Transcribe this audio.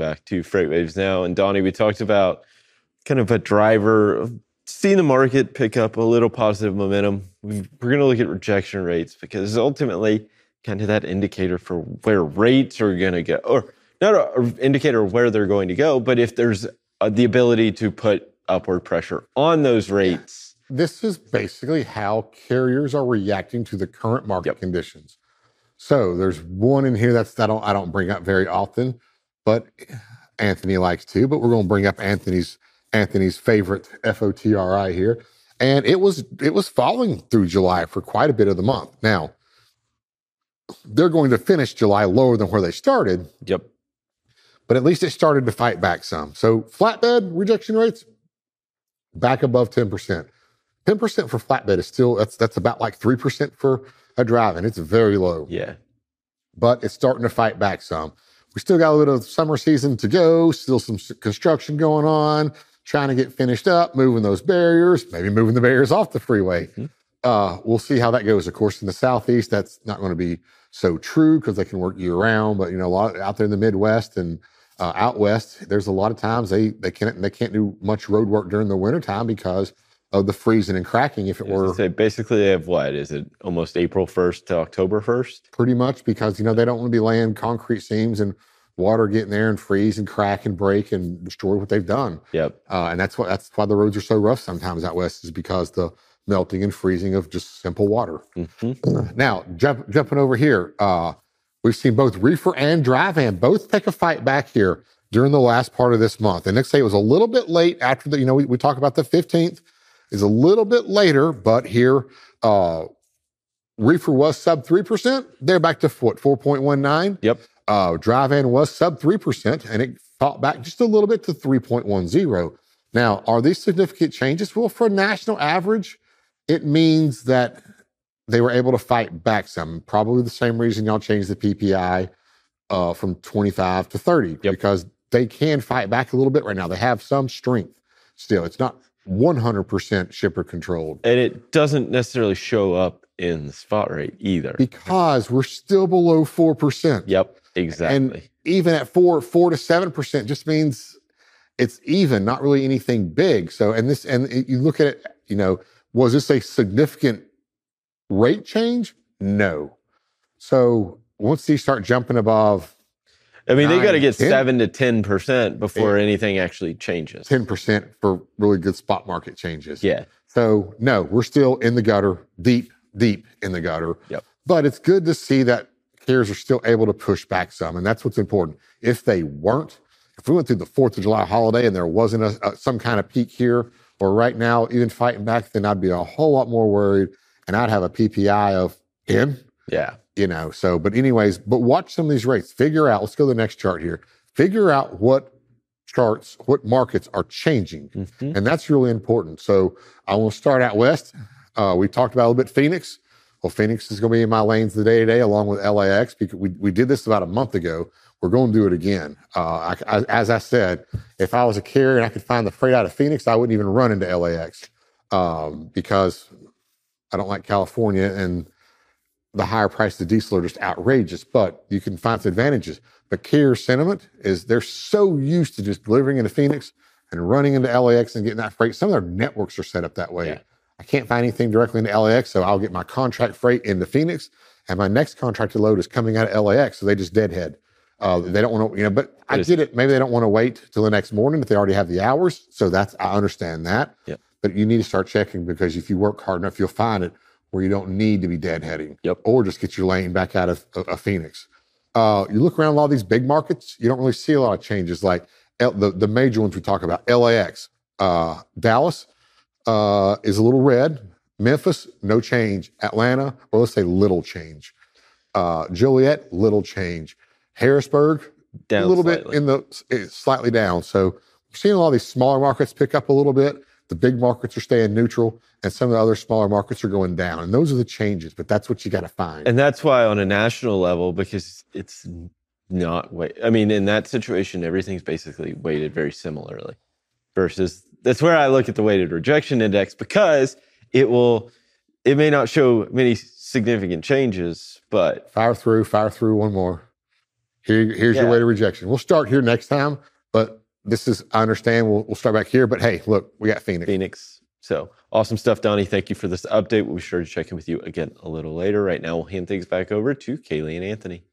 back to FreightWaves now. And Donny, we talked about kind of a driver, seeing the market pick up a little positive momentum. We're going to look at rejection rates because ultimately, kind of that indicator for where rates are going to go, or not an indicator of where they're going to go, but if there's uh, the ability to put upward pressure on those rates. This is basically how carriers are reacting to the current market yep. conditions. So there's one in here that's that I don't, I don't bring up very often, but Anthony likes to. But we're going to bring up Anthony's Anthony's favorite FOTRI here, and it was it was falling through July for quite a bit of the month. Now they're going to finish July lower than where they started. Yep. But at least it started to fight back some. So flatbed rejection rates back above 10%. 10% for flatbed is still that's that's about like 3% for a drive and it's very low. Yeah. But it's starting to fight back some. We still got a little summer season to go, still some construction going on, trying to get finished up, moving those barriers, maybe moving the barriers off the freeway. Mm-hmm. Uh, we'll see how that goes. Of course, in the southeast, that's not going to be so true because they can work year round. But you know, a lot out there in the Midwest and uh, out west, there's a lot of times they they can't they can't do much road work during the wintertime because of the freezing and cracking. If it were say basically they have what is it almost April first to October first? Pretty much because you know they don't want to be laying concrete seams and water getting there and freeze and crack and break and destroy what they've done. Yep. Uh, and that's what that's why the roads are so rough sometimes out west is because the melting and freezing of just simple water. Mm-hmm. Now, jump, jumping over here, uh, we've seen both reefer and dry van both take a fight back here during the last part of this month. And next day it was a little bit late after the, you know, we, we talk about the 15th is a little bit later, but here, uh, reefer was sub 3%. They're back to what, 4.19? Yep. Uh, dry van was sub 3%, and it fought back just a little bit to 3.10. Now, are these significant changes? Well, for a national average, it means that they were able to fight back some. Probably the same reason y'all changed the PPI uh, from 25 to 30 yep. because they can fight back a little bit right now. They have some strength still. It's not 100% shipper controlled. And it doesn't necessarily show up in the spot rate either. Because we're still below 4%. Yep, exactly. And even at 4 4 to 7% just means it's even, not really anything big. So and this and you look at it, you know, was this a significant rate change? No. So once these start jumping above, I mean, they got to get 10, seven to ten percent before yeah. anything actually changes. Ten percent for really good spot market changes. Yeah. So no, we're still in the gutter, deep, deep in the gutter. Yep. But it's good to see that carriers are still able to push back some, and that's what's important. If they weren't, if we went through the Fourth of July holiday and there wasn't a, a, some kind of peak here, or right now, even fighting back, then I'd be a whole lot more worried and I'd have a PPI of 10. Yeah. You know, so, but anyways, but watch some of these rates. Figure out, let's go to the next chart here. Figure out what charts, what markets are changing. Mm-hmm. And that's really important. So I want to start out west. Uh, we talked about a little bit Phoenix. Well, Phoenix is going to be in my lanes the day to day, along with LAX, because we, we did this about a month ago. We're going to do it again. Uh, I, I, as I said, if I was a carrier and I could find the freight out of Phoenix, I wouldn't even run into LAX um, because I don't like California and the higher price of diesel are just outrageous. But you can find some advantages. The carrier sentiment is they're so used to just delivering into Phoenix and running into LAX and getting that freight. Some of their networks are set up that way. Yeah. I can't find anything directly into LAX, so I'll get my contract freight into Phoenix, and my next contracted load is coming out of LAX, so they just deadhead. Uh, they don't want to, you know, but I get it. Maybe they don't want to wait till the next morning if they already have the hours. So that's, I understand that. But you need to start checking because if you work hard enough, you'll find it where you don't need to be deadheading. Yep. Or just get your lane back out of, of Phoenix. Uh, you look around a lot of these big markets, you don't really see a lot of changes like L, the, the major ones we talk about. LAX, uh, Dallas uh, is a little red. Memphis, no change. Atlanta, or let's say little change. Uh, Joliet, little change. Harrisburg, down a little slightly. bit in the eh, slightly down. So we're seeing a lot of these smaller markets pick up a little bit. The big markets are staying neutral, and some of the other smaller markets are going down. And those are the changes, but that's what you got to find. And that's why, on a national level, because it's not weight. I mean, in that situation, everything's basically weighted very similarly. Versus that's where I look at the weighted rejection index because it will, it may not show many significant changes, but fire through, fire through one more. Here, here's Yeah. your way to rejection. We'll start here next time, but this is I understand. We'll, we'll start back here, but hey, look, we got Phoenix. Phoenix. So awesome stuff, Donny. Thank you for this update. We'll be sure to check in with you again a little later. Right now, we'll hand things back over to Kaylee and Anthony.